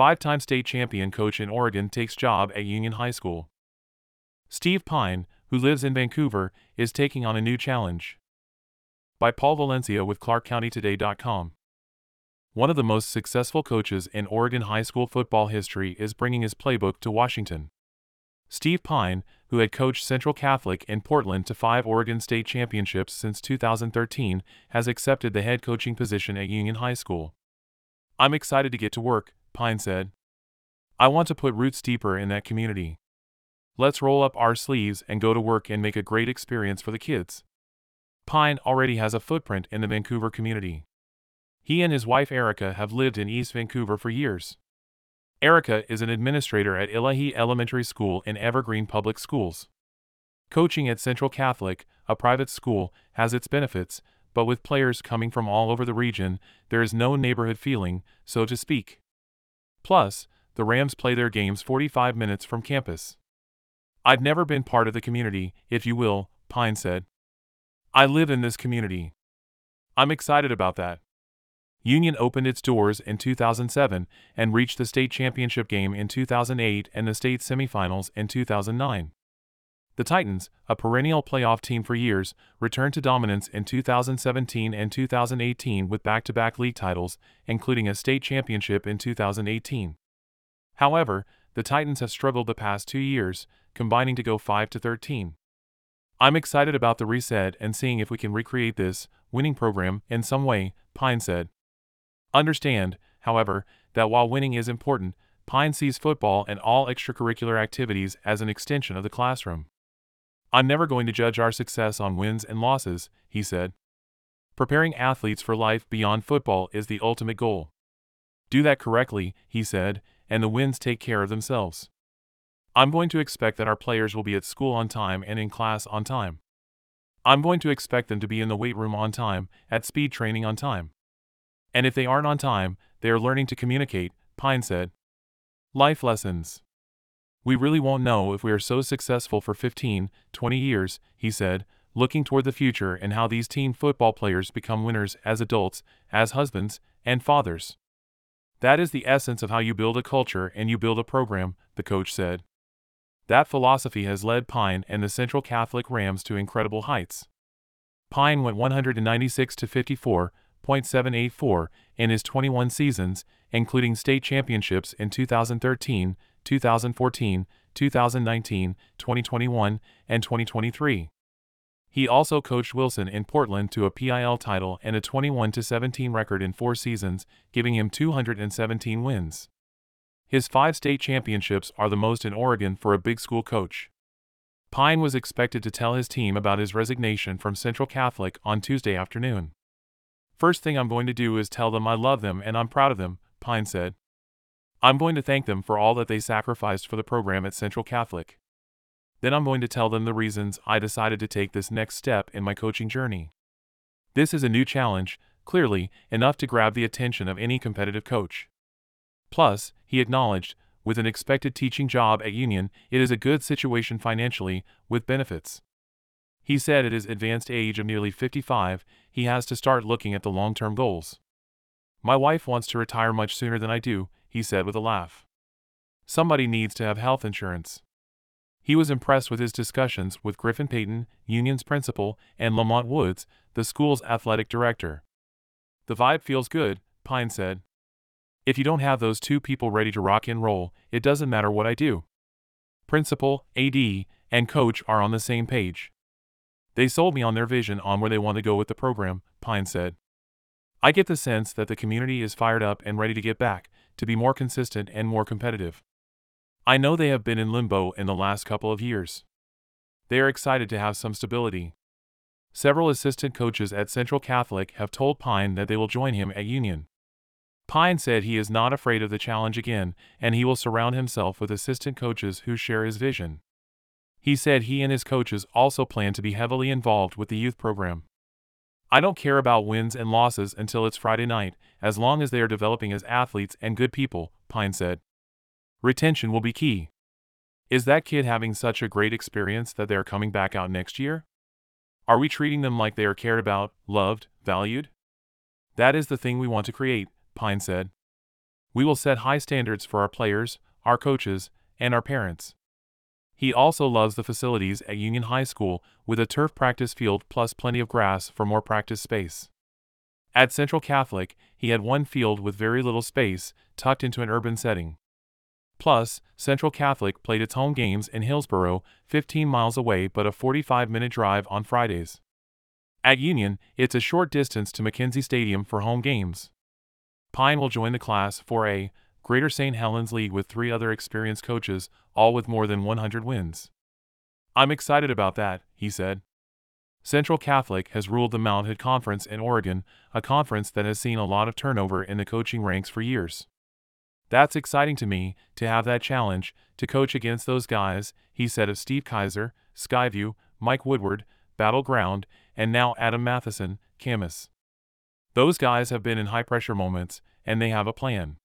Five-time state champion coach in Oregon takes job at Union High School. Steve Pyne, who lives in Vancouver, is taking on a new challenge. By Paul Valencia with ClarkCountyToday.com. One of the most successful coaches in Oregon high school football history is bringing his playbook to Washington. Steve Pyne, who had coached Central Catholic in Portland to five Oregon State championships since 2013, has accepted the head coaching position at Union High School. I'm excited to get to work, Pyne said. I want to put roots deeper in that community. Let's roll up our sleeves and go to work and make a great experience for the kids. Pyne already has a footprint in the Vancouver community. He and his wife Erica have lived in East Vancouver for years. Erica is an administrator at Illahee Elementary School in Evergreen Public Schools. Coaching at Central Catholic, a private school, has its benefits, but with players coming from all over the region, there is no neighborhood feeling, so to speak. Plus, the Rams play their games 45 minutes from campus. I've never been part of the community, if you will, Pyne said. I live in this community. I'm excited about that. Union opened its doors in 2007 and reached the state championship game in 2008 and the state semifinals in 2009. The Titans, a perennial playoff team for years, returned to dominance in 2017 and 2018 with back to back league titles, including a state championship in 2018. However, the Titans have struggled the past two years, combining to go 5 to 13. I'm excited about the reset and seeing if we can recreate this winning program in some way, Pyne said. Understand, however, that while winning is important, Pyne sees football and all extracurricular activities as an extension of the classroom. I'm never going to judge our success on wins and losses, he said. Preparing athletes for life beyond football is the ultimate goal. Do that correctly, he said, and the wins take care of themselves. I'm going to expect that our players will be at school on time and in class on time. I'm going to expect them to be in the weight room on time, at speed training on time. And if they aren't on time, they are learning to communicate, Pyne said. Life lessons. We really won't know if we are so successful for 15, 20 years, he said, looking toward the future and how these teen football players become winners as adults, as husbands, and fathers. That is the essence of how you build a culture and you build a program, the coach said. That philosophy has led Pyne and the Central Catholic Rams to incredible heights. Pyne went 196 to 54, .784 in his 21 seasons, including state championships in 2013, 2014, 2019, 2021, and 2023. He also coached Wilson in Portland to a PIL title and a 21 17 record in 4 seasons, giving him 217 wins. His 5 state championships are the most in Oregon for a big school coach. Pyne was expected to tell his team about his resignation from Central Catholic on Tuesday afternoon. First thing I'm going to do is tell them I love them and I'm proud of them, Pyne said. I'm going to thank them for all that they sacrificed for the program at Central Catholic. Then I'm going to tell them the reasons I decided to take this next step in my coaching journey. This is a new challenge, clearly, enough to grab the attention of any competitive coach. Plus, he acknowledged, with an expected teaching job at Union, it is a good situation financially, with benefits. He said at his advanced age of nearly 55, he has to start looking at the long term goals. My wife wants to retire much sooner than I do, he said with a laugh. Somebody needs to have health insurance. He was impressed with his discussions with Griffin Payton, Union's principal, and Lamont Woods, the school's athletic director. The vibe feels good, Pyne said. If you don't have those two people ready to rock and roll, it doesn't matter what I do. Principal, AD, and coach are on the same page. They sold me on their vision on where they want to go with the program, Pyne said. I get the sense that the community is fired up and ready to get back, to be more consistent and more competitive. I know they have been in limbo in the last couple of years. They are excited to have some stability. Several assistant coaches at Central Catholic have told Pyne that they will join him at Union. Pyne said he is not afraid of the challenge again, and he will surround himself with assistant coaches who share his vision. He said he and his coaches also plan to be heavily involved with the youth program. I don't care about wins and losses until it's Friday night, as long as they are developing as athletes and good people, Pyne said. Retention will be key. Is that kid having such a great experience that they are coming back out next year? Are we treating them like they are cared about, loved, valued? That is the thing we want to create, Pyne said. We will set high standards for our players, our coaches, and our parents. He also loves the facilities at Union High School with a turf practice field plus plenty of grass for more practice space. At Central Catholic, he had one field with very little space, tucked into an urban setting. Plus, Central Catholic played its home games in Hillsboro, 15 miles away but a 45 minute drive on Fridays. At Union, it's a short distance to McKenzie Stadium for home games. Pyne will join the Class 4A Greater St. Helens League with three other experienced coaches, all with more than 100 wins. I'm excited about that, he said. Central Catholic has ruled the Mount Hood Conference in Oregon, a conference that has seen a lot of turnover in the coaching ranks for years. That's exciting to me, to have that challenge, to coach against those guys, he said of Steve Kizer, Skyview, Mike Woodward, Battleground, and now Adam Matheson, Camas. Those guys have been in high pressure moments, and they have a plan.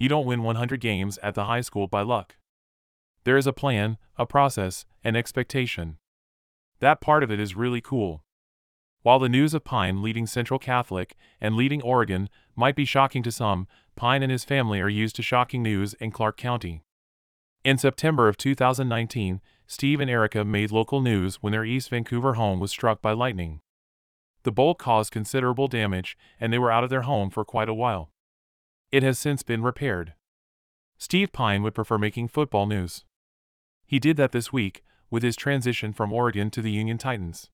You don't win 100 games at the high school by luck. There is a plan, a process, an expectation. That part of it is really cool. While the news of Pyne leading Central Catholic and leading Oregon might be shocking to some, Pyne and his family are used to shocking news in Clark County. In September of 2019, Steve and Erica made local news when their East Vancouver home was struck by lightning. The bolt caused considerable damage, and they were out of their home for quite a while. It has since been repaired. Steve Pyne would prefer making football news. He did that this week with his transition from Oregon to the Union Titans.